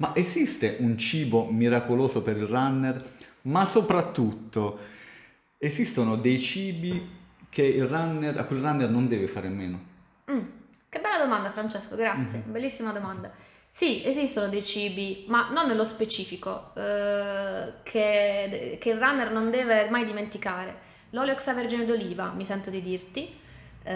Ma esiste un cibo miracoloso per il runner? Ma soprattutto, esistono dei cibi che il runner, a cui il runner non deve fare a meno? Mm, che bella domanda Francesco, grazie, Mhm. bellissima domanda. Sì, esistono dei cibi, ma non nello specifico, eh, che, che il runner non deve mai dimenticare. L'olio extravergine d'oliva, mi sento di dirti, eh,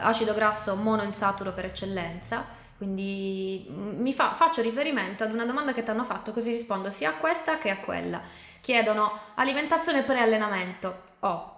acido grasso monoinsaturo per eccellenza, quindi mm, mi fa- faccio riferimento ad una domanda che ti hanno fatto, così rispondo sia a questa che a quella. Chiedono alimentazione pre-allenamento. Oh,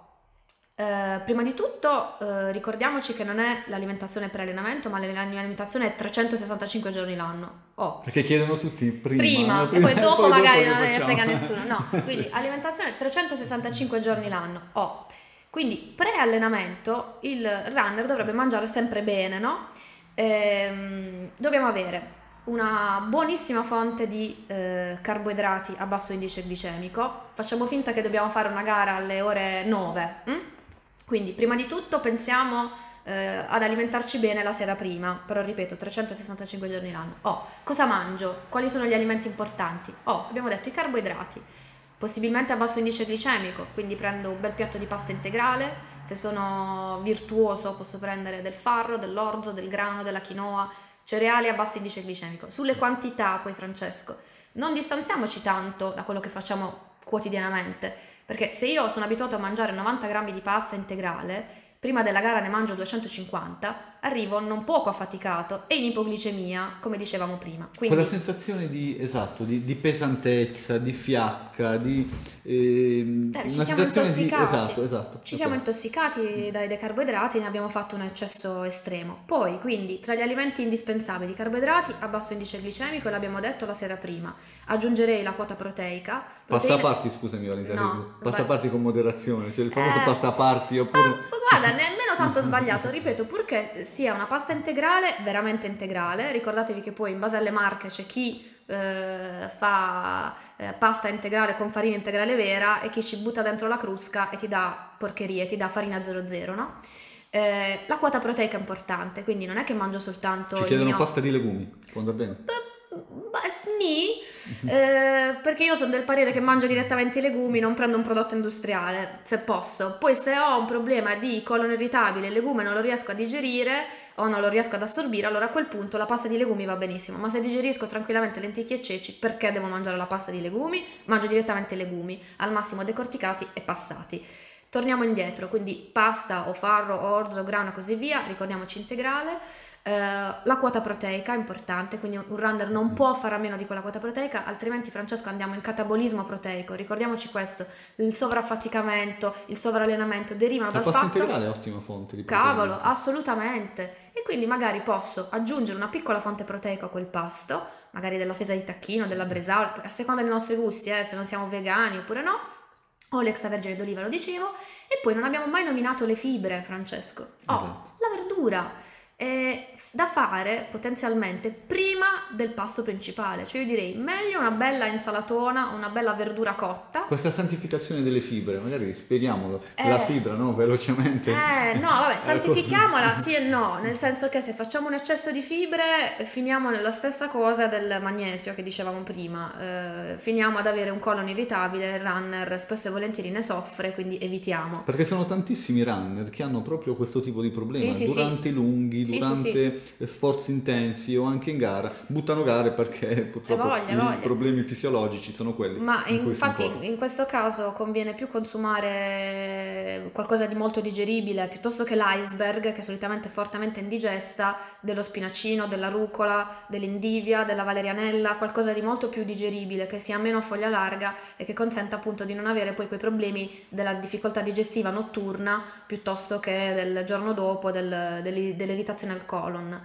eh, prima di tutto eh, ricordiamoci che non è l'alimentazione pre-allenamento, ma l'alimentazione è 365 giorni l'anno. Oh, Perché chiedono tutti prima, prima, no? e poi dopo magari che non ne frega nessuno. No, quindi alimentazione 365 giorni l'anno. Oh. Quindi pre-allenamento il runner dovrebbe mangiare sempre bene, no? Ehm, dobbiamo avere una buonissima fonte di eh, carboidrati a basso indice glicemico. Facciamo finta che dobbiamo fare una gara alle ore 9. mm? Quindi prima di tutto pensiamo eh, ad alimentarci bene la sera prima, però ripeto 365 giorni l'anno. Oh, cosa mangio? Quali sono gli alimenti importanti? Oh, abbiamo detto i carboidrati, possibilmente a basso indice glicemico, quindi prendo un bel piatto di pasta integrale, se sono virtuoso posso prendere del farro, dell'orzo, del grano, della quinoa, cereali a basso indice glicemico. Sulle quantità poi Francesco, non distanziamoci tanto da quello che facciamo quotidianamente, perché se io sono abituato a mangiare 90 grammi di pasta integrale, prima della gara ne mangio 250, arrivo non poco affaticato e in ipoglicemia, come dicevamo prima. Quindi Quella sensazione di, esatto, di, di pesantezza, di fiacca, di... ehm, Eh, ci siamo situazione di... intossicati. Esatto, esatto. Ci siamo intossicati dai, dai carboidrati, ne abbiamo fatto un eccesso estremo. Poi, quindi, tra gli alimenti indispensabili, carboidrati a basso indice glicemico, l'abbiamo detto la sera prima. Aggiungerei la quota proteica. Pasta proteine- party, scusami Valentina, No, pasta sbagli- party con moderazione, cioè il famoso Eh, pasta party oppure... guarda, nemmeno tanto sbagliato, ripeto, purché sia una pasta integrale, veramente integrale. Ricordatevi che poi in base alle marche c'è chi eh, fa eh, pasta integrale con farina integrale vera e chi ci butta dentro la crusca e ti dà porcherie, ti dà farina 00, no? Eh, la quota proteica è importante, quindi non è che mangio soltanto Ci chiedono mio... pasta di legumi, quando bene. Beh, sni, eh, perché io sono del parere che mangio direttamente i legumi, non prendo un prodotto industriale, se posso. Poi se ho un problema di colon irritabile, il legume non lo riesco a digerire o non lo riesco ad assorbire, allora a quel punto la pasta di legumi va benissimo. Ma se digerisco tranquillamente lenticchie e ceci, perché devo mangiare la pasta di legumi? Mangio direttamente i legumi, al massimo decorticati e passati. Torniamo indietro, quindi pasta o farro, orzo, grano e così via, ricordiamoci integrale. Eh, la quota proteica è importante, quindi un runner non può fare a meno di quella quota proteica, altrimenti Francesco andiamo in catabolismo proteico. Ricordiamoci questo, il sovraffaticamento, il sovrallenamento derivano La dal pasta fatto integrale è ottima fonte di Cavolo, proteine. assolutamente. E quindi magari posso aggiungere una piccola fonte proteica a quel pasto, magari della fesa di tacchino, della bresaola, a seconda dei nostri gusti, eh, se non siamo vegani oppure no. O l'extravergine d'oliva, lo dicevo. E poi non abbiamo mai nominato le fibre, Francesco. Oh, Esatto. la verdura è da fare potenzialmente prima del pasto principale. Cioè io direi meglio una bella insalatona, una bella verdura cotta. Questa santificazione delle fibre, magari spieghiamolo. Eh. La fibra, no? Velocemente. Eh, no, vabbè, Ecco. santifichiamola sì e no, nel senso che se facciamo un eccesso di fibre eh, finiamo nella stessa cosa del magnesio che dicevamo prima, eh, finiamo ad avere un colon irritabile, il runner spesso e volentieri ne soffre, quindi evitiamo. Perché sono tantissimi runner che hanno proprio questo tipo di problema. Sì, sì, sì. durante i lunghi, Sì, sì, durante sforzi intensi o anche in gara, buttano gare perché purtroppo voglia, i voglia. problemi fisiologici sono quelli. Ma in infatti in questo caso conviene più consumare qualcosa di molto digeribile piuttosto che l'iceberg che solitamente è fortemente indigesta dello spinacino, della rucola, dell'indivia, della valerianella, qualcosa di molto più digeribile che sia meno a foglia larga e che consenta appunto di non avere poi quei problemi della difficoltà digestiva notturna piuttosto che del giorno dopo del- dell'i- dell'irritazione al colon.